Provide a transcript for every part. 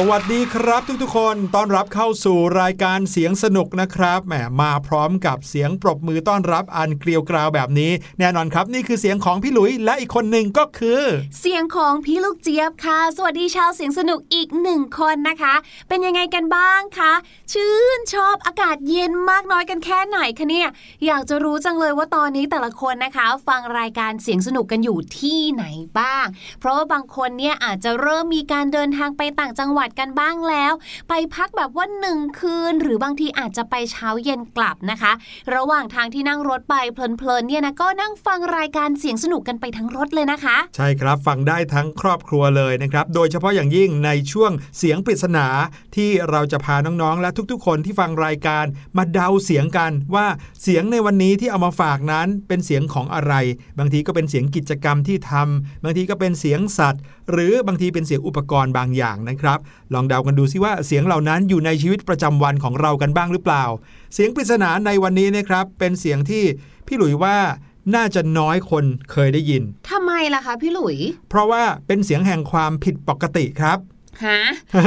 สวัสดีครับทุกๆ คนต้อนรับเข้าสู่รายการเสียงสนุกนะครับแหมมาพร้อมกับเสียงปรบมือต้อนรับอันเกลียวกราวแบบนี้ แน่นอนครับนี่คือเสียงของพี่หลุยและอีกคนหนึ่งก็คือ เสียงของพี่ลูกเจี๊ยบค่ะ สวัสดีชาวเสียงสนุกอีกหนึ่งคนนะคะ เป็นยังไงกันบ้างคะ ชื่นชอบอากาศเย็นมากน้อยกันแค่ไหนคะเนี่ยอยากจะรู้จังเลยว่าตอนนี้แต่ละคนนะคะ ฟังรายการเสียงสนุกกันอยู่ที่ไหนบ้าง เพราะว่าบางคนเนี่ยอาจจะเริ่มมีการเดินทางไปต่างจังหวัดกันบ้างแล้ว ไปพักแบบว่าหนึ่งคืน หรือบางทีอาจจะไปเช้าเย็นกลับนะคะ ระหว่างทางที่นั่งรถไปเพลินๆเนี่ยนะก็นั่งฟังรายการเสียงสนุกกันไปทั้งรถเลยนะคะ ใช่ครับฟังได้ทั้งครอบครัวเลยนะครับ โดยเฉพาะอย่างยิ่งในช่วงเสียงปริศนาที่เราจะพาน้องๆ และทุกๆ คนที่ฟังรายการมาเดาเสียงกันว่าเสียงในวันนี้ที่เอามาฝากนั้นเป็นเสียงของอะไร บางทีก็เป็นเสียงกิจกรรมที่ทำบางทีก็เป็นเสียงสัตว์ หรือบางทีเป็นเสียงอุปกรณ์บางอย่างนะครับลองเดากันดูซิว่าเสียงเหล่านั้นอยู่ในชีวิตประจำวันของเรากันบ้างหรือเปล่า เสียงปริศนาในวันนี้นะครับ เป็นเสียงที่พี่หลุยว่าน่าจะน้อยคนเคยได้ยินทำไมล่ะคะพี่หลุย เพราะว่าเป็นเสียงแห่งความผิดปกติครับฮะ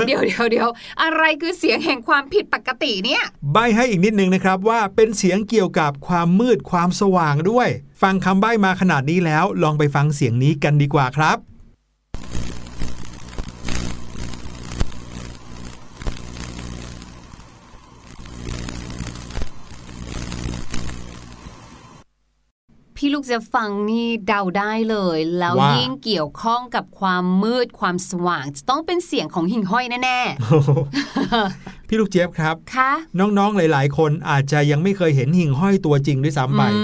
เดี๋ยวเดี๋ยวเดี๋ยวอะไรคือเสียงแห่งความผิดปกติเนี่ยใบให้อีกนิดนึงนะครับว่าเป็นเสียงเกี่ยวกับความมืดความสว่างด้วย ฟังคำใบ้มาขนาดนี้แล้วลองไปฟังเสียงนี้กันดีกว่าครับ พี่ลูกจะฟังนี่เดาได้เลย แล้วว่ายิ่งเกี่ยวข้องกับความมืดความสว่าง จะต้องเป็นเสียงของหิ่งห้อยแน่พี่ลูกเจี๊ยบครับๆคะน้องๆหลาย ๆ คนอาจจะยังไม่เคยเห็นหิ่งห้อยตัวจริงด้วยซ้ำไปอื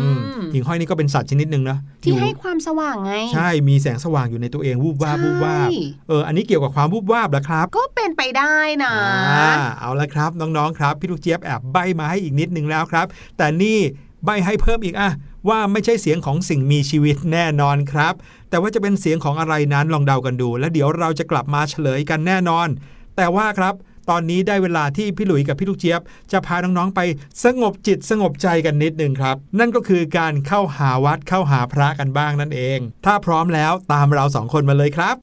อืมมหิ่งห้อยนี่ก็เป็นสัตว์ชนิดหนึ่งนะที่อยู่ให้ความสว่างไง ใช่มีแสงสว่างอยู่ในตัวเองวูบวาบใช่วูบวาบเอออันนี้เกี่ยวกับความวูบวาบเหรอครับ ก็เป็นไปได้นะอ่าเอาละครับน้องๆครับ พี่ลูกเจี๊ยบแอบใบมาให้อีกนิดนึงแล้วครับ แต่นี่ใบให้เพิ่มอีกอะ ว่าไม่ใช่เสียงของสิ่งมีชีวิตแน่นอนครับ แต่ว่าจะเป็นเสียงของอะไรนั้นลองเดากันดู แล้วเดี๋ยวเราจะกลับมาเฉลยกันแน่นอน แต่ว่าครับ ตอนนี้ได้เวลาที่พี่หลุยกับพี่ลูกเจี๊ยบ จะพาน้องๆไปสงบจิตสงบใจกันนิดนึงครับ นั่นก็คือการเข้าหาวัดเข้าหาพระกันบ้างนั่นเอง ถ้าพร้อมแล้วตามเราสองคนมาเลยครับ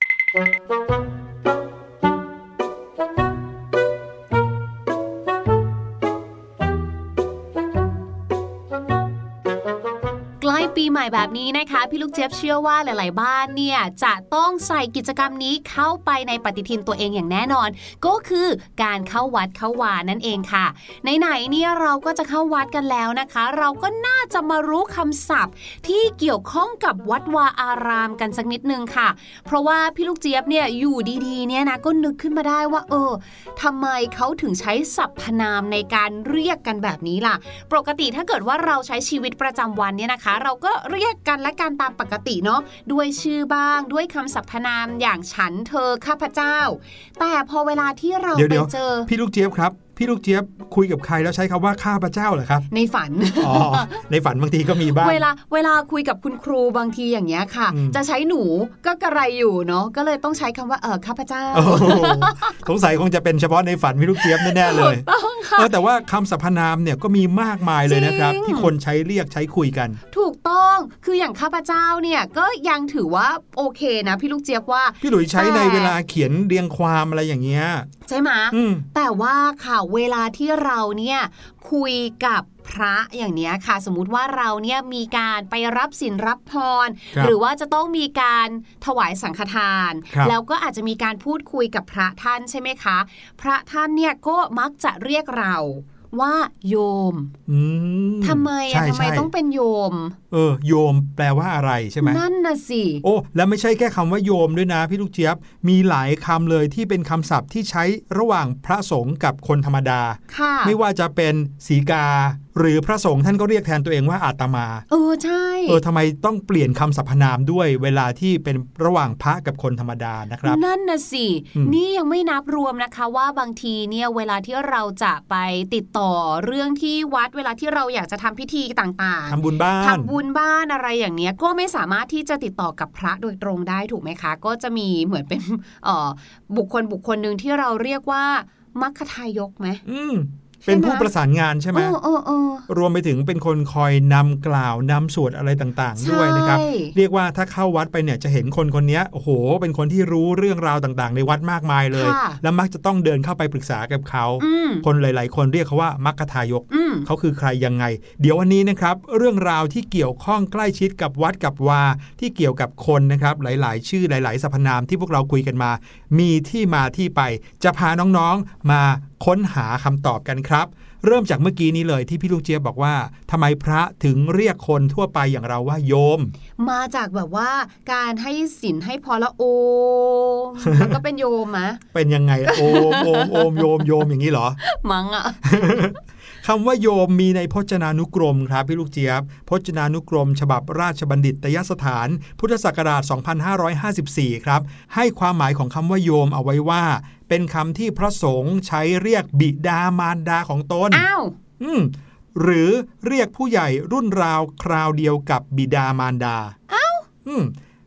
ใกล้ปีใหม่แบบนี้นะคะ พี่ลูกเจี๊ยบเชื่อว่าหลาย ๆ บ้านเนี่ยจะต้องใส่กิจกรรมนี้เข้าไปในปฏิทินตัวเองอย่างแน่นอน ก็คือการเข้าวัดเข้าวานั่นเองค่ะไหนๆเนี่ยเราก็จะเข้าวัดกันแล้วนะคะ เราก็น่าจะมารู้คำศัพท์ ที่เกี่ยวข้องกับวัดวาอารามกันสักนิดนึงค่ะ เพราะว่าพี่ลูกเจี๊ยบเนี่ยอยู่ดี ๆ เนี่ยนะก็นึกขึ้นมาได้ว่า เออทำไมเขาถึงใช้สรรพนามในการเรียกกันแบบนี้ล่ะ ปกติถ้าเกิดว่าเราใช้ชีวิตประจำวันเนี่ยนะคะ เราก็เรียกกันและกันตามปกติเนาะด้วยชื่อบ้างด้วยคำสรรพนามอย่างฉันเธอข้าพเจ้า แต่พอเวลาที่เราไปเจอ พี่ลูกเจี๊ยบครับ พี่ลูกเจี๊ยบคุยกับใครแล้วใช้คำว่าข้าพเจ้าเหรอครับ ในฝันอ๋อในฝันบางทีก็มีบ้าง เวลาเวลาคุยกับคุณครูบางทีอย่างเงี้ยค่ะอืมจะใช้หนูก็กระไรอยู่เนาะก็เลยต้องใช้คำว่าเออข้าพเจ้าโอ้โหสงสัยคงจะเป็นเฉพาะในฝันพี่ลูกเจี๊ยบแน่ๆเลยต้องค่ะเออแต่ว่าคำสรรพนามเนี่ยก็มีมากมายเลยนะครับจริงที่คนใช้เรียกใช้คุยกัน ถูกต้องคืออย่างข้าพเจ้าเนี่ยก็ยังถือว่าโอเคนะ พี่ลูกเจี๊ยบว่า พี่หลุยใช้ในแต่เวลาเขียนเรียงความอะไรอย่างเงี้ย ใช่ไหมอืมแต่ว่าค่ะเวลาที่เราเนี่ยคุยกับพระอย่างเนี้ยค่ะ สมมุติว่าเราเนี่ยมีการไปรับศีลรับพรครับหรือว่าจะต้องมีการถวายสังฆทานครับแล้วก็อาจจะมีการพูดคุยกับพระท่านใช่ไหมคะ พระท่านเนี่ยก็มักจะเรียกเราว่าโยมอืมทำไมอะใช่ทำไมใช่ต้องเป็นโยมเออโยมแปลว่าอะไรใช่ไหมนั่นน่ะสิโอ้แล้วไม่ใช่แค่คำว่าโยมด้วยนะพี่ลูกเจี๊ยบ มีหลายคำเลยที่เป็นคำศัพท์ที่ใช้ระหว่างพระสงฆ์กับคนธรรมดาค่ะไม่ว่าจะเป็นสีกา หรือพระสงฆ์ท่านก็เรียกแทนตัวเองว่าอาตมา เออใช่ เออทำไมต้องเปลี่ยนคำสรรพนามด้วยเวลาที่เป็นระหว่างพระกับคนธรรมดานะครับ นั่นน่ะสิอืมนี่ยังไม่นับรวมนะคะว่าบางทีเนี่ยเวลาที่เราจะไปติดต่อเรื่องที่วัดเวลาที่เราอยากจะทำพิธีต่างๆทำบุญบ้านทำบุญบ้านอะไรอย่างเนี้ยก็ไม่สามารถที่จะติดต่อกับพระโดยตรงได้ถูกไหมคะ ก็จะมีเหมือนเป็นเอ่อบุคคลบุคคลหนึ่งที่เราเรียกว่ามัคคทายกไหมอืม เป็นผู้ประสานงานใช่ไหมเออเออเออรวมไปถึงเป็นคนคอยนำกล่าวนำสวดอะไรต่างๆ ด้วยนะครับใช่เรียกว่าถ้าเข้าวัดไปเนี่ยจะเห็นคนคนนี้โอ้โห เป็นคนที่รู้เรื่องราวต่างๆ ในวัดมากมายเลยค่ะแล้วมักจะต้องเดินเข้าไปปรึกษากับเขาอืมคนหลาย ๆ คนเรียกเขาว่ามัคคทายกอืมเขาคือใครยังไง เดี๋ยววันนี้นะครับ เรื่องราวที่เกี่ยวข้องใกล้ชิดกับวัดกับวาที่เกี่ยวกับคนนะครับ หลาย ๆ ชื่อหลาย ๆ สรรพนามที่พวกเราคุยกันมา มีที่มาที่ไป จะพาน้องๆมา ค้นหาคำตอบกันครับ เริ่มจากเมื่อกี้นี้เลยที่พี่ลูกเจี๊ยบบอกว่าทำไมพระถึงเรียกคนทั่วไปอย่างเราว่าโยม มาจากแบบว่าการให้ศีลให้พรและโอมมันก็เป็นโยมมะเป็นยังไงล่ะโอมโอมโอมโยมโยมอย่างนี้เหรอ มั้งอะ คำว่าโยมมีในพจนานุกรมครับพี่ลูกเจี๊ยบ พจนานุกรม ฉบับราชบัณฑิตยสถาน พุทธศักราช 2554 ครับ ให้ความหมายของคำว่าโยมเอาไว้ว่า เป็นคำที่พระสงฆ์ใช้เรียกบิดามารดาของตนอ้าวอืมหรือเรียกผู้ใหญ่รุ่นราวคราวเดียวกับบิดามารดาอ้าวอืม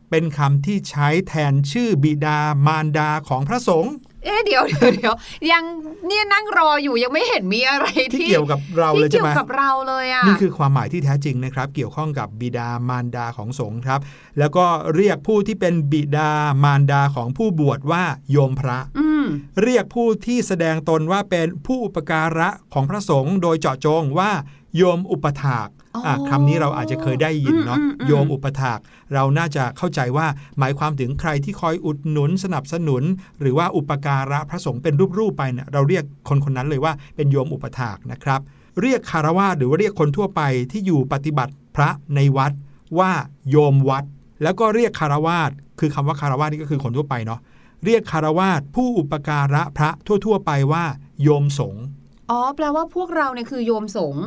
เป็นคำที่ใช้แทนชื่อบิดามารดาของพระสงฆ์ เอ๊ะเดี๋ยวเดี๋ยวเดี๋ยวยังเนี่ยนั่งรออยู่ยังไม่เห็นมีอะไรที่ที่เกี่ยวกับเราเลยที่ใช่เกี่ยไหมวกับเราเลยอะนี่คือความหมายที่แท้จริงนะครับ เกี่ยวข้องกับบิดามารดาของสงฆ์ครับ แล้วก็เรียกผู้ที่เป็นบิดามารดาของผู้บวชว่าโยมพระอืมเรียกผู้ที่แสดงตนว่าเป็นผู้อุปการะของพระสงฆ์โดยเจาะจงว่าโยมอุปถากอ๋ออะ คำนี้เราอาจจะเคยได้ยินเนาะอืมอืมอืมโยมอุปถาก เราน่าจะเข้าใจว่าหมายความถึงใครที่คอยอุดหนุนสนับสนุน หรือว่าอุปการะพระสงฆ์เป็นรูปๆไปเนี่ยเราเรียกคนคนนั้นเลยว่าเป็นโยมอุปถากนะครับ เรียกคารวาสหรือว่าเรียกคนทั่วไปที่อยู่ปฏิบัติพระในวัดว่าโยมวัด แล้วก็เรียกคารวาสคือคำว่าคารวาสนี่ก็คือคนทั่วไปเนาะเรียกคารวาสผู้อุปการะพระทั่ว ๆ ไปว่า โยมสงฆ์อ๋อ แปลว่าพวกเราเนี่ยคือโยมสงฆ์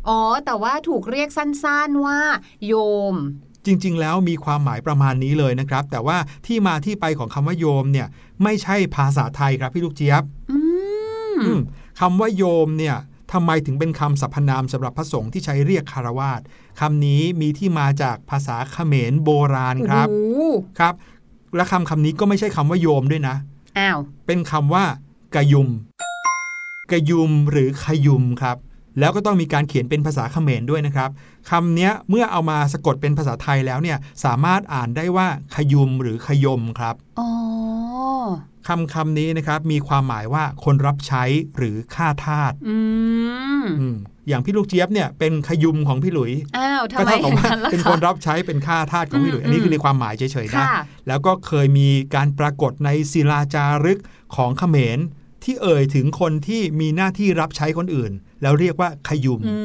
อืมอ๋อ แต่ว่าถูกเรียกสั้นๆว่า โยม จริง ๆ แล้วมีความหมายประมาณนี้เลยนะครับ แต่ว่าที่มาที่ไปของคำว่าโยมเนี่ย ไม่ใช่ภาษาไทยครับพี่ลูกเจี๊ยบอืมอืมคำว่าโยมเนี่ยทำไมถึงเป็นคำสรรพนามสำหรับพระสงฆ์ที่ใช้เรียกคารวาสคำนี้มีที่มาจากภาษาเขมรโบราณครับโอ้โหครับ และคำคำนี้ก็ไม่ใช่คำว่าโยมด้วยนะอ้าวเป็นคำว่ากะยุมกะยุมหรือขยุมครับ แล้วก็ต้องมีการเขียนเป็นภาษาเขมรด้วยนะครับคำเนี้ยเมื่อเอามาสะกดเป็นภาษาไทยแล้วเนี่ยสามารถอ่านได้ว่าขยุมหรือขยมครับอ๋อคำคำนี้นะครับมีความหมายว่าคนรับใช้หรือค่าทาสอืมอืมอย่างพี่ลูกเจี๊ยบเนี่ยเป็นขยุมของพี่หลุยอ้าวทำก็ไมเท่าอกับย่างว่านั้นล่ะเป็นคะคนรับใช้เป็นค่าทาสของพี่หลุยอืมอันนี้อืมคือในความหมายเฉยๆนะค่ะแล้วก็เคยมีการปรากฏในศิลาจารึกของเขมรที่เอ่ยถึงคนที่มีหน้าที่รับใช้คนอื่น แล้วเรียกว่าขยุมอื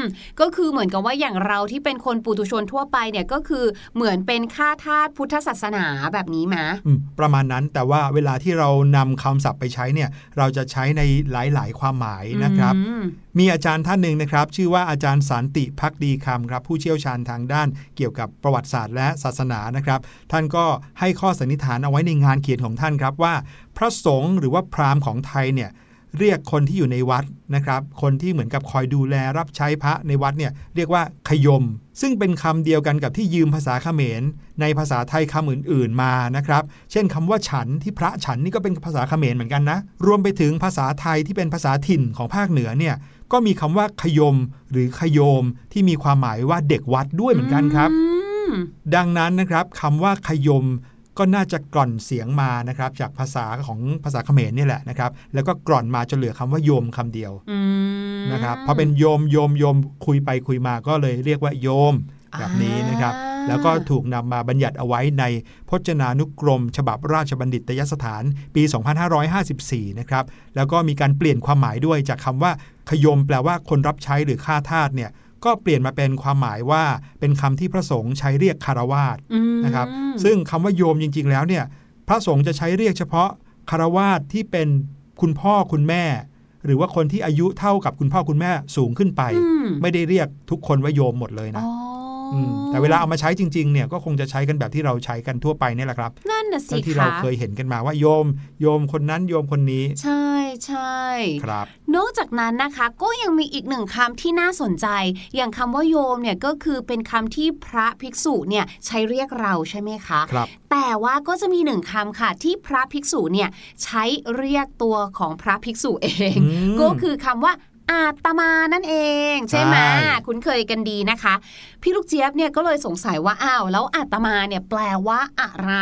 มก็คือเหมือนกับว่าอย่างเราที่เป็นคนปุถุชนทั่วไปเนี่ยก็คือเหมือนเป็นค่าทาสพุทธศาสนาแบบนี้ไหมอืมประมาณนั้นแต่ว่าเวลาที่เรานำคำศัพท์ไปใช้เนี่ยเราจะใช้ในหลาย ๆ ความหมายนะครับอืมมีอาจารย์ท่านหนึ่งนะครับ ชื่อว่าอาจารย์สันติพักดีคำครับผู้เชี่ยวชาญทางด้านเกี่ยวกับประวัติศาสตร์และศาสนานะครับ ท่านก็ให้ข้อสันนิษฐานเอาไว้ในงานเขียนของท่านครับว่า พระสงฆ์หรือว่าพราหมณ์ของไทยเนี่ย เรียกคนที่อยู่ในวัดนะครับ คนที่เหมือนกับคอยดูแลรับใช้พระในวัดเนี่ยเรียกว่าขยม ซึ่งเป็นคำเดียวกันกับที่ยืมภาษาเขมร ในภาษาไทยคำอื่น ๆมานะครับ เช่นคำว่าฉันที่พระฉันนี่ก็เป็นภาษาเขมรเหมือนกันนะ รวมไปถึงภาษาไทยที่เป็นภาษาถิ่นของภาคเหนือเนี่ยก็มีคำว่าขยม หรือขโยม ที่มีความหมายว่าเด็กวัดด้วยเหมือนกันครับอืมดังนั้นนะครับคำว่าขยม ก็น่าจะกร่อนเสียงมานะครับจากภาษาของภาษาเขมรนี่แหละนะครับแล้วก็กร่อนมาจนเหลือคำว่าโยมคำเดียวอืมนะครับพอเป็นโยมโยมโยมคุยไปคุยมาก็เลยเรียกว่าโยมแบบนี้นะครับอ่าแล้วก็ถูกนำมาบัญญัติเอาไว้ในพจนานุกรม ฉบับราชบัณฑิตยสถานปี 2554 นะครับ แล้วก็มีการเปลี่ยนความหมายด้วยจากคำว่า ขยมแปลว่าคนรับใช้หรือค่าทาสเนี่ย ก็เปลี่ยนมาเป็นความหมายว่าเป็นคำที่พระสงฆ์ใช้เรียกคารวาสอืมนะครับ ซึ่งคำว่าโยมจริง ๆ แล้วเนี่ย พระสงฆ์จะใช้เรียกเฉพาะคารวาสที่เป็นคุณพ่อคุณแม่ หรือว่าคนที่อายุเท่ากับคุณพ่อคุณแม่สูงขึ้นไปอืมไม่ได้เรียกทุกคนว่าโยมหมดเลยนะอ๋ออมแต่เวลาเอามาใช้จริงๆเนี่ยก็คงจะใช้กันแบบที่เราใช้กันทั่วไปเนี่ยแหละครับนั่นน่ะสิเท่าที่คะเราเคยเห็นกันมาว่าโยม โยมคนนั้นโยมคนนี้ ใช่ ใช่ครับ นอกจากนั้นนะคะก็ยังมีอีกหนึ่งคำที่น่าสนใจ อย่างคำว่าโยมเนี่ยก็คือเป็นคำที่พระภิกษุเนี่ยใช้เรียกเราใช่ไหมคะครับแต่ว่าก็จะมีหนึ่งคำค่ะที่พระภิกษุเนี่ยใช้เรียกตัวของพระภิกษุเองอืมก็คือคำว่า อาตมานั่นเอง ใช่ไหมใช่คุ้นเคยกันดีนะคะ พี่ลูกเจี๊ยบเนี่ยก็เลยสงสัยว่าอ้าวแล้วอาตมาเนี่ยแปลว่าอะไร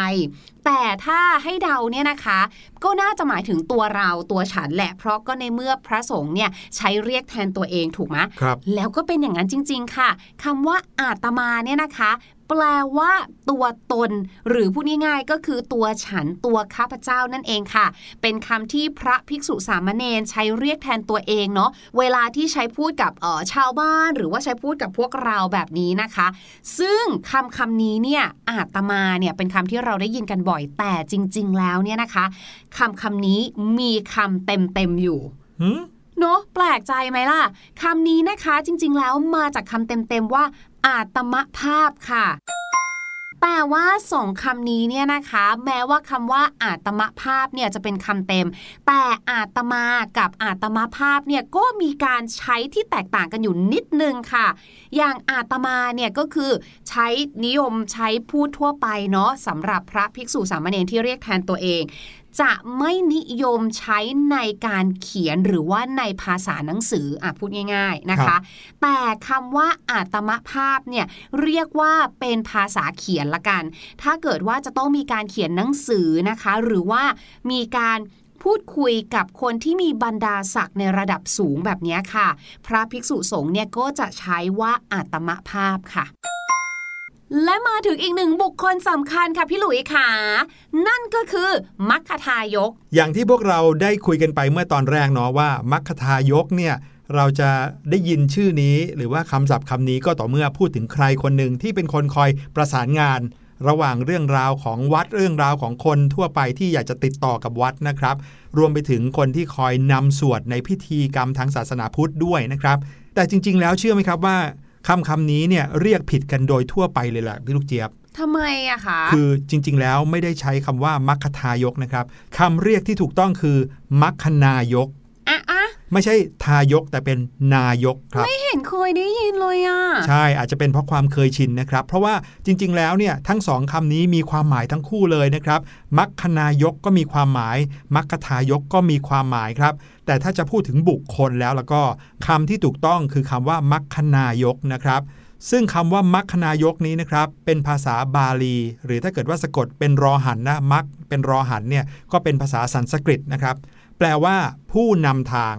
แต่ถ้าให้เดาเนี่ยนะคะ ก็น่าจะหมายถึงตัวเราตัวฉันแหละ เพราะก็ในเมื่อพระสงฆ์เนี่ยใช้เรียกแทนตัวเองถูกไหมครับแล้วก็เป็นอย่างนั้นจริง ๆ ค่ะคำว่าอาตมาเนี่ยนะคะ แปลว่าตัวตน หรือพูดง่ายๆก็คือตัวฉันตัวข้าพเจ้านั่นเองค่ะ เป็นคำที่พระภิกษุสามเณรใช้เรียกแทนตัวเองเนาะเวลาที่ใช้พูดกับเอ่อชาวบ้าน หรือว่าใช้พูดกับพวกเราแบบนี้นะคะ ซึ่งคำคำนี้เนี่ยอาตมาเนี่ยเป็นคำที่เราได้ยินกันบ่อยแต่จริง ๆ แล้วเนี่ยนะคะคำคำนี้มีคำเต็มๆอยู่หืมเนาะแปลกใจไหมล่ะคำนี้นะคะจริงๆแล้วมาจากคำเต็มๆว่า อาตมภาพค่ะแต่ว่าสองคำนี้เนี่ยนะคะ แม้ว่าคำว่าอาตมภาพเนี่ยจะเป็นคำเต็ม แต่อาตมากับอาตมภาพเนี่ยก็มีการใช้ที่แตกต่างกันอยู่นิดนึงค่ะ อย่างอาตมาเนี่ยก็คือใช้นิยมใช้พูดทั่วไปเนาะสำหรับพระภิกษุสามเณรที่เรียกแทนตัวเอง จะไม่นิยมใช้ในการเขียนหรือว่าในภาษาหนังสืออะพูดง่าย ๆนะครัคะบแต่คำว่าอาตมภาพเนี่ยเรียกว่าเป็นภาษาเขียนละกัน ถ้าเกิดว่าจะต้องมีการเขียนหนังสือนะคะ หรือว่ามีการพูดคุยกับคนที่มีบรรดาศักดิ์ในระดับสูงแบบเนี้ยค่ะ พระภิกษุสงฆ์เนี่ยก็จะใช้ว่าอาตมภาพค่ะ และมาถึงอีกหนึ่งบุคคลสำคัญค่ะพี่หลุยค่ะ นั่นก็คือมัคคทายก อย่างที่พวกเราได้คุยกันไปเมื่อตอนแรกเนาะว่ามัคคทายกเนี่ยเราจะได้ยินชื่อนี้ หรือว่าคำศัพท์คำนี้ก็ต่อเมื่อพูดถึงใครคนหนึ่งที่เป็นคนคอยประสานงาน ระหว่างเรื่องราวของวัดเรื่องราวของคนทั่วไปที่อยากจะติดต่อกับวัดนะครับ รวมไปถึงคนที่คอยนำสวดในพิธีกรรมทางศาสนาพุทธด้วยนะครับ แต่จริง ๆ แล้วเชื่อไหมครับว่า คำคำนี้เนี่ยเรียกผิดกันโดยทั่วไปเลยแหละพี่ลูกเจี๊ยบทำไมอะคะ คือจริง ๆ แล้วไม่ได้ใช้คำว่ามัคคทายกนะครับคำเรียกที่ถูกต้องคือมัคคนายกอะอะไม่ใช่ทายกแต่เป็นนายกครับ ไม่เห็นเคยได้ยินเลยอะใช่อาจจะเป็นเพราะความเคยชินนะครับ เพราะว่าจริง ๆ แล้วเนี่ยทั้งสองคำนี้มีความหมายทั้งคู่เลยนะครับมัคคนายกก็มีความหมายมัคคทายกก็มีความหมายครับ แต่ถ้าจะพูดถึงบุคคลแล้วแล้วก็คำที่ถูกต้องคือคำว่ามัคคนายกนะครับ ซึ่งคำว่ามัคคนายกนี้นะครับ เป็นภาษาบาลี หรือถ้าเกิดว่าสะกดเป็นรอหันนะมัคเป็นรอหันเนี่ยก็เป็นภาษาสันสกฤตนะครับ แปลว่าผู้นำทาง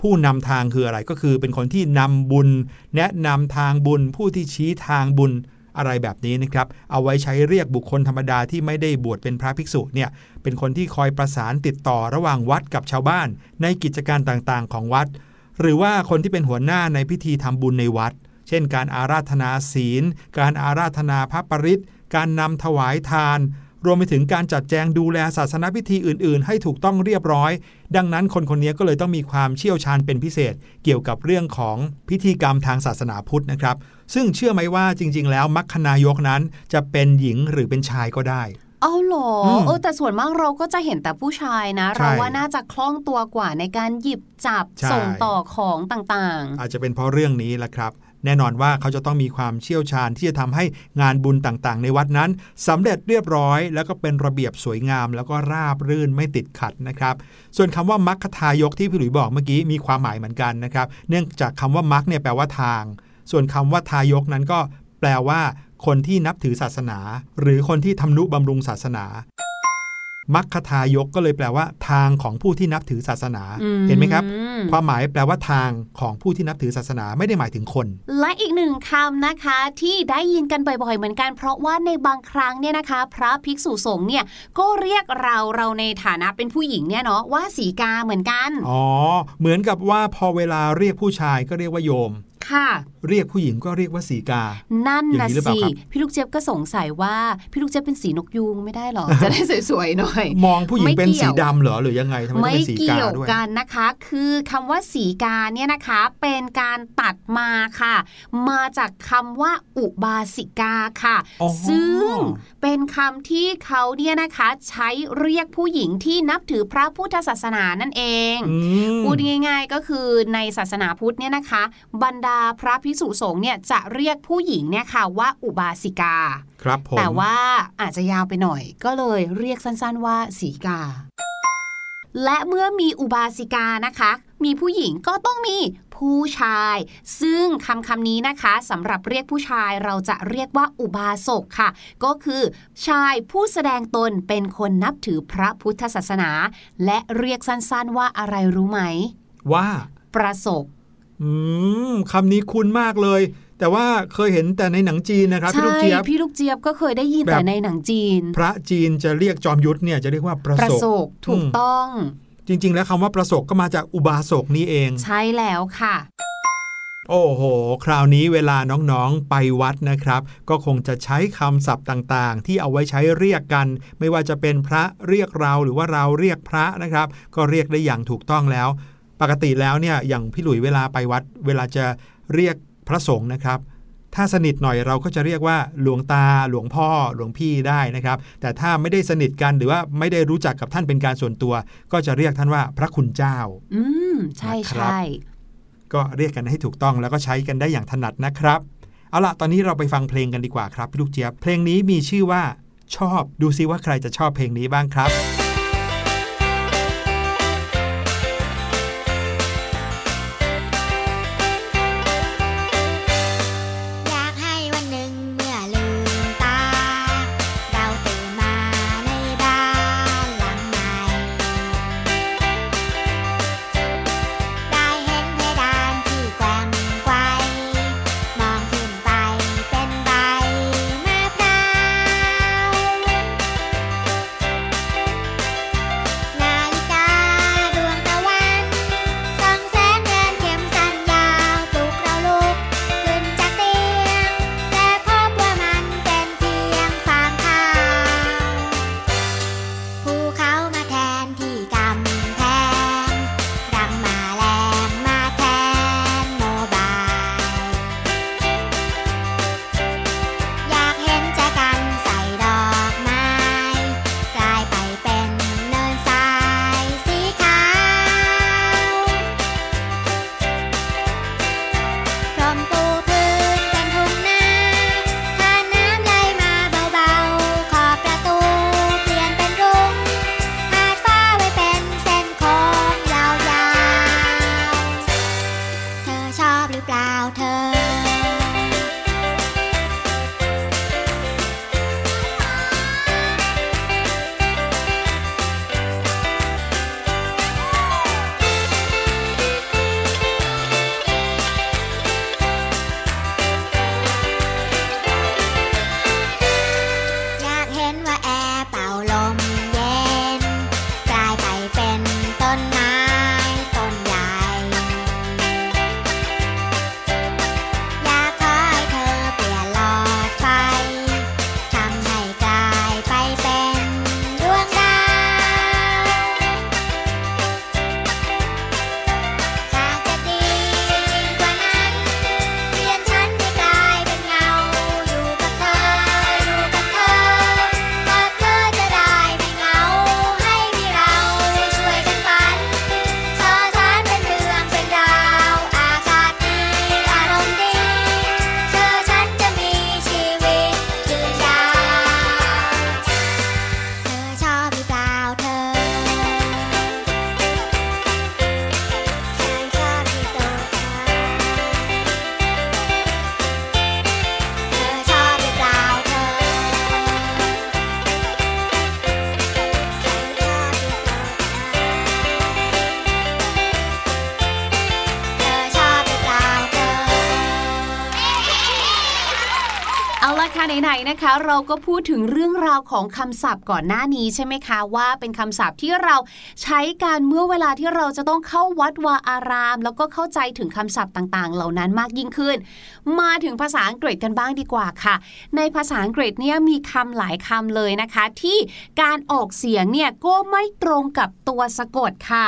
ผู้นำทางคืออะไรก็คือเป็นคนที่นำบุญ แนะนำทางบุญ ผู้ที่ชี้ทางบุญ อะไรแบบนี้นะครับ เอาไว้ใช้เรียกบุคคลธรรมดาที่ไม่ได้บวชเป็นพระภิกษุเนี่ยเป็นคนที่คอยประสานติดต่อระหว่างวัดกับชาวบ้าน ในกิจการต่างๆ ของวัด หรือว่าคนที่เป็นหัวหน้าในพิธีทำบุญในวัด เช่น การอาราธนาศีล การอาราธนาพระปริตรการนำถวายทานรวมไปถึงการจัดแจงดูแลศาสนพิธีอื่น ๆ ให้ถูกต้องเรียบร้อย ดังนั้นคนคนนี้ก็เลยต้องมีความเชี่ยวชาญเป็นพิเศษ เกี่ยวกับเรื่องของพิธีกรรมทางศาสนาพุทธนะครับ ซึ่งเชื่อไหมว่าจริง ๆ แล้วมัคคนายกนั้นจะเป็นหญิงหรือเป็นชายก็ได้เอาเหรออมเออแต่ส่วนมากเราก็จะเห็นแต่ผู้ชายนะใช่เราว่าน่าจะคล่องตัวกว่าในการหยิบจับใช่ส่งต่อของต่างอาจจะเป็นเพราะเรื่องนี้แหละครับ แน่นอนว่าเขาจะต้องมีความเชี่ยวชาญที่จะทำให้งานบุญต่างๆ ในวัดนั้นสำเร็จเรียบร้อย แล้วก็เป็นระเบียบสวยงาม แล้วก็ราบรื่นไม่ติดขัดนะครับ ส่วนคำว่ามัคคทายกที่พี่หลุยบอกเมื่อกี้มีความหมายเหมือนกันนะครับ เนื่องจากคำว่ามัคเนี่ยแปลว่าทาง ส่วนคำว่าทายกนั้นก็แปลว่า คนที่นับถือศาสนา หรือคนที่ทำนุบำรุงศาสนามัคคทายกก็เลยแปลว่า ทางของผู้ที่นับถือศาสนาๆอืเห็นไหมครับอืมความหมายแปลว่าทางของผู้ที่นับถือศาสนาไม่ได้หมายถึงคน และอีกหนึ่งคำนะคะที่ได้ยินกันบ่อย ๆ เหมือนกัน เพราะว่าในบางครั้งเนี่ยนะคะ พระภิกษุสงฆ์เนี่ยก็เรียกเราเราในฐานะเป็นผู้หญิงเนี่ยเนาะว่าสีกาเหมือนกัน อ๋อ เหมือนกับว่าพอเวลาเรียกผู้ชายก็เรียกว่าโยม ค่ะ เรียกผู้หญิงก็เรียกว่าสีกา นั่นอย่านะงนี้หรือเปล่าสิครับพี่ลูกเจี๊ยบก็สงสัยว่าพี่ลูกเจี๊ยบเป็นสีนกยูงไม่ได้หรอ จะได้สวยๆหน่อย มองผู้หญิงไม่เป็นเกี่สียวดำเหรอหรือยังไงทำไมต้องไม่เป็นสีกาเกี่ยวด้วยกันนะคะ คือคำว่าสีกาเนี่ยนะคะ เป็นการตัดมาค่ะ มาจากคำว่าอุบาสิกาค่ะอ๋อซึ่งเป็นคำที่เขาเนี่ยนะคะใช้เรียกผู้หญิงที่นับถือพระพุทธศาสนานั่นเองอืมพูดง่าย ๆก็คือในศาสนาพุทธเนี่ยนะคะ บรรดาพระพิสุสงฆ์เนี่ยจะเรียกผู้หญิงเนี่ยค่ะว่าอุบาสิกา ครับผมแต่ว่าอาจจะยาวไปหน่อย ก็เลยเรียกสั้นๆว่าสีกา และเมื่อมีอุบาสิกานะคะ มีผู้หญิงก็ต้องมีผู้ชาย ซึ่งคำคำนี้นะคะสำหรับเรียกผู้ชายเราจะเรียกว่าอุบาสกค่ะ ก็คือชายผู้แสดงตนเป็นคนนับถือพระพุทธศาสนา และเรียกสั้นๆว่าอะไรรู้ไหม ว่าประสบ อืมคำนี้คุ้นมากเลย แต่ว่าเคยเห็นแต่ในหนังจีนนะครับพี่ลูกใช่เจี๊ยบพี่ลูกเจี๊ยบก็เคยได้ยินแบบแต่ในหนังจีน พระจีนจะเรียกจอมยุทธเนี่ยจะเรียกว่าประประสสบบถูกต้อง จริง ๆ แล้วคำว่าประสบก็มาจากอุบาสกนี่เอง ใช่แล้วค่ะโอ้โห คราวนี้เวลาน้องๆ ไปวัดนะครับ ก็คงจะใช้คำศัพท์ต่างๆ ที่เอาไว้ใช้เรียกกัน ไม่ว่าจะเป็นพระเรียกเราหรือว่าเราเรียกพระนะครับ ก็เรียกได้อย่างถูกต้องแล้ว ปกติแล้วเนี่ยอย่างพี่หลุยเวลาไปวัด เวลาจะเรียกพระสงฆ์นะครับ ถ้าสนิทหน่อยเราก็จะเรียกว่าหลวงตาหลวงพ่อหลวงพี่ได้นะครับ แต่ถ้าไม่ได้สนิทกันหรือว่าไม่ได้รู้จักกับท่านเป็นการส่วนตัว ก็จะเรียกท่านว่าพระคุณเจ้า อืมใช่นะครับใช่ก็เรียกกันให้ถูกต้องแล้วก็ใช้กันได้อย่างถนัดนะครับเอาล่ะตอนนี้เราไปฟังเพลงกันดีกว่าครับพี่ลูกเจี๊ยบเพลงนี้มีชื่อว่าชอบดูซิว่าใครจะชอบเพลงนี้บ้างครับ นะคะ เราก็พูดถึงเรื่องราวของคำศัพท์ก่อนหน้านี้ใช่ไหมคะว่าเป็นคำศัพท์ที่เราใช้การเมื่อเวลาที่เราจะต้องเข้าวัดวาอาราม แล้วก็เข้าใจถึงคำศัพท์ต่างๆ เหล่านั้นมากยิ่งขึ้น มาถึงภาษาอังกฤษกันบ้างดีกว่าค่ะ ในภาษาอังกฤษเนี่ยมีคำหลายคำเลยนะคะ ที่การออกเสียงเนี่ยก็ไม่ตรงกับตัวสะกดค่ะ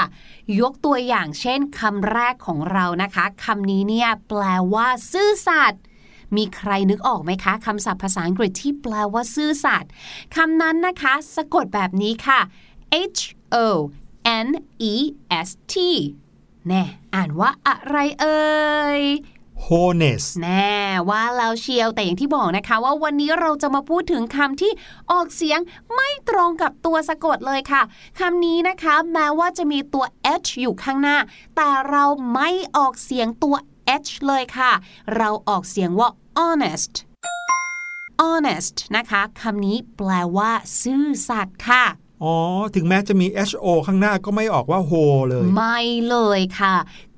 ยกตัวอย่างเช่นคำแรกของเรานะคะคำนี้เนี่ยแปลว่าซื่อสัตย์ มีใครนึกออกไหมคะคำศัพท์ภาษาอังกฤษที่แปลว่าซื่อสัตย์คำนั้นนะคะ สะกดแบบนี้ค่ะ H O N E S T แน่อ่านว่าอะไรเอ่ย honest แน่ว่าแล้วเชียวแต่อย่างที่บอกนะคะ ว่าวันนี้เราจะมาพูดถึงคำที่ออกเสียงไม่ตรงกับตัวสะกดเลยค่ะคำนี้นะคะ แม้ว่าจะมีตัว h อยู่ข้างหน้า แต่เราไม่ออกเสียงตัว h เลยค่ะ เราออกเสียงว่า honest honest นะคะคำนี้แปลว่าซื่อสัตย์ค่ะ อ๋อ ถึงแม้จะมี ho ข้างหน้าก็ไม่ออกว่า ho เลย ไม่เลยค่ะ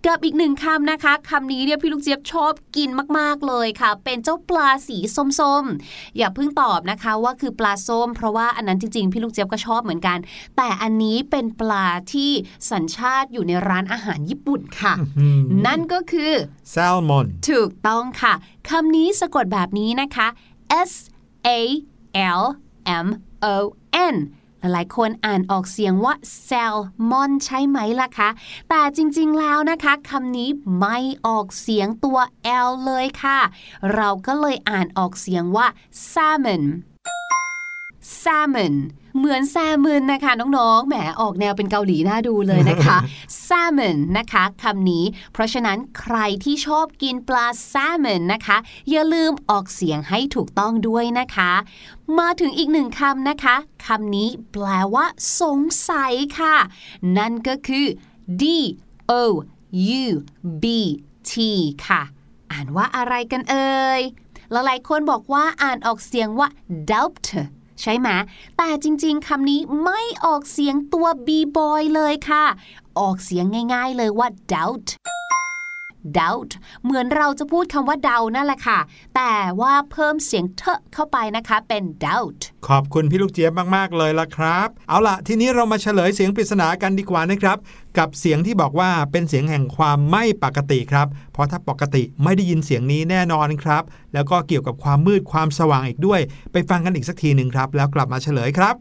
กับอีกหนึ่งคำนะคะคำนี้เนี่ยพี่ลูกเจี๊ยบชอบกินมากๆเลยค่ะ เป็นเจ้าปลาสีส้มๆ อย่าเพิ่งตอบนะคะว่าคือปลาส้ม เพราะว่าอันนั้นจริงๆ พี่ลูกเจี๊ยบก็ชอบเหมือนกัน แต่อันนี้เป็นปลาที่สัญชาติอยู่ในร้านอาหารญี่ปุ่นค่ะอืมนั่นก็คือ salmon ถูกต้องค่ะคำนี้สะกดแบบนี้นะคะ S A L M O N หลายๆ คนอ่านออกเสียงว่าแซลมอนใช่ไหมล่ะคะ แต่จริงๆแล้วนะคะคำนี้ไม่ออกเสียงตัว L เลยค่ะ เราก็เลยอ่านออกเสียงว่า salmon salmon เหมือนแซมอนนะคะน้องๆ แหมออกแนวเป็นเกาหลีน่าดูเลยนะคะ salmon นะคะคำนี้ เพราะฉะนั้นใครที่ชอบกินปลา salmon นะคะ อย่าลืมออกเสียงให้ถูกต้องด้วยนะคะ มาถึงอีกหนึ่งคำนะคะคำนี้แปลว่า สงสัยค่ะ นั่นก็คือ D O U B T ค่ะ อ่านว่าอะไรกันเอ่ยหลายๆคนบอกว่าอ่านออกเสียงว่า doubt ใช่ไหมแต่จริง ๆคำนี้ไม่ออกเสียงตัว b boy เลยค่ะ ออกเสียงง่าย ๆ เลยว่า doubt doubt เหมือนเราจะพูดคำว่าเดานั่นแหละค่ะ แต่ว่าเพิ่มเสียงเทอะเข้าไปนะคะเป็น doubt ขอบคุณพี่ลูกเจี๊ยบมาก ๆ เลยละครับ เอาล่ะทีนี้เรามาเฉลยเสียงปริศนากันดีกว่านะครับ กับเสียงที่บอกว่าเป็นเสียงแห่งความไม่ปกติครับ เพราะถ้าปกติไม่ได้ยินเสียงนี้แน่นอนครับ แล้วก็เกี่ยวกับความมืดความสว่างอีกด้วย ไปฟังกันอีกสักทีหนึ่งครับ แล้วกลับมาเฉลยครับ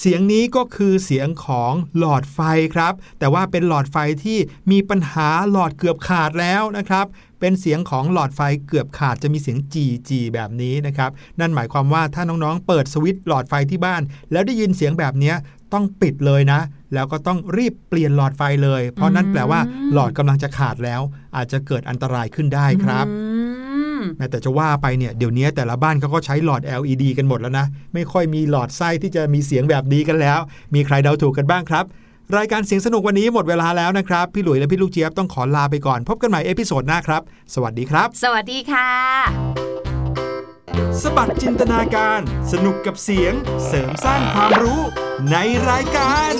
เสียงนี้ก็คือเสียงของหลอดไฟครับ แต่ว่าเป็นหลอดไฟที่มีปัญหาหลอดเกือบขาดแล้วนะครับ เป็นเสียงของหลอดไฟเกือบขาดจะมีเสียงจีจีแบบนี้นะครับ นั่นหมายความว่าถ้าน้องๆ เปิดสวิตช์หลอดไฟที่บ้าน แล้วได้ยินเสียงแบบนี้ต้องปิดเลยนะ แล้วก็ต้องรีบเปลี่ยนหลอดไฟเลย เพราะนั่นแปลว่าหลอดกำลังจะขาดแล้ว อาจจะเกิดอันตรายขึ้นได้ครับ แม้แต่จะว่าไปเนี่ยเดี๋ยวนี้แต่ละบ้านเขาก็ใช้หลอด LED กันหมดแล้วนะ ไม่ค่อยมีหลอดไส้ที่จะมีเสียงแบบนี้กันแล้ว มีใครเดาถูกกันบ้างครับ รายการเสียงสนุกวันนี้หมดเวลาแล้วนะครับ พี่หลุยและพี่ลูกเจี๊ยบต้องขอลาไปก่อน พบกันใหม่ episode หน้าครับ สวัสดีครับ สวัสดีค่ะ สะบัดจินตนาการ สนุกกับเสียงเสริมสร้างความรู้ในรายการ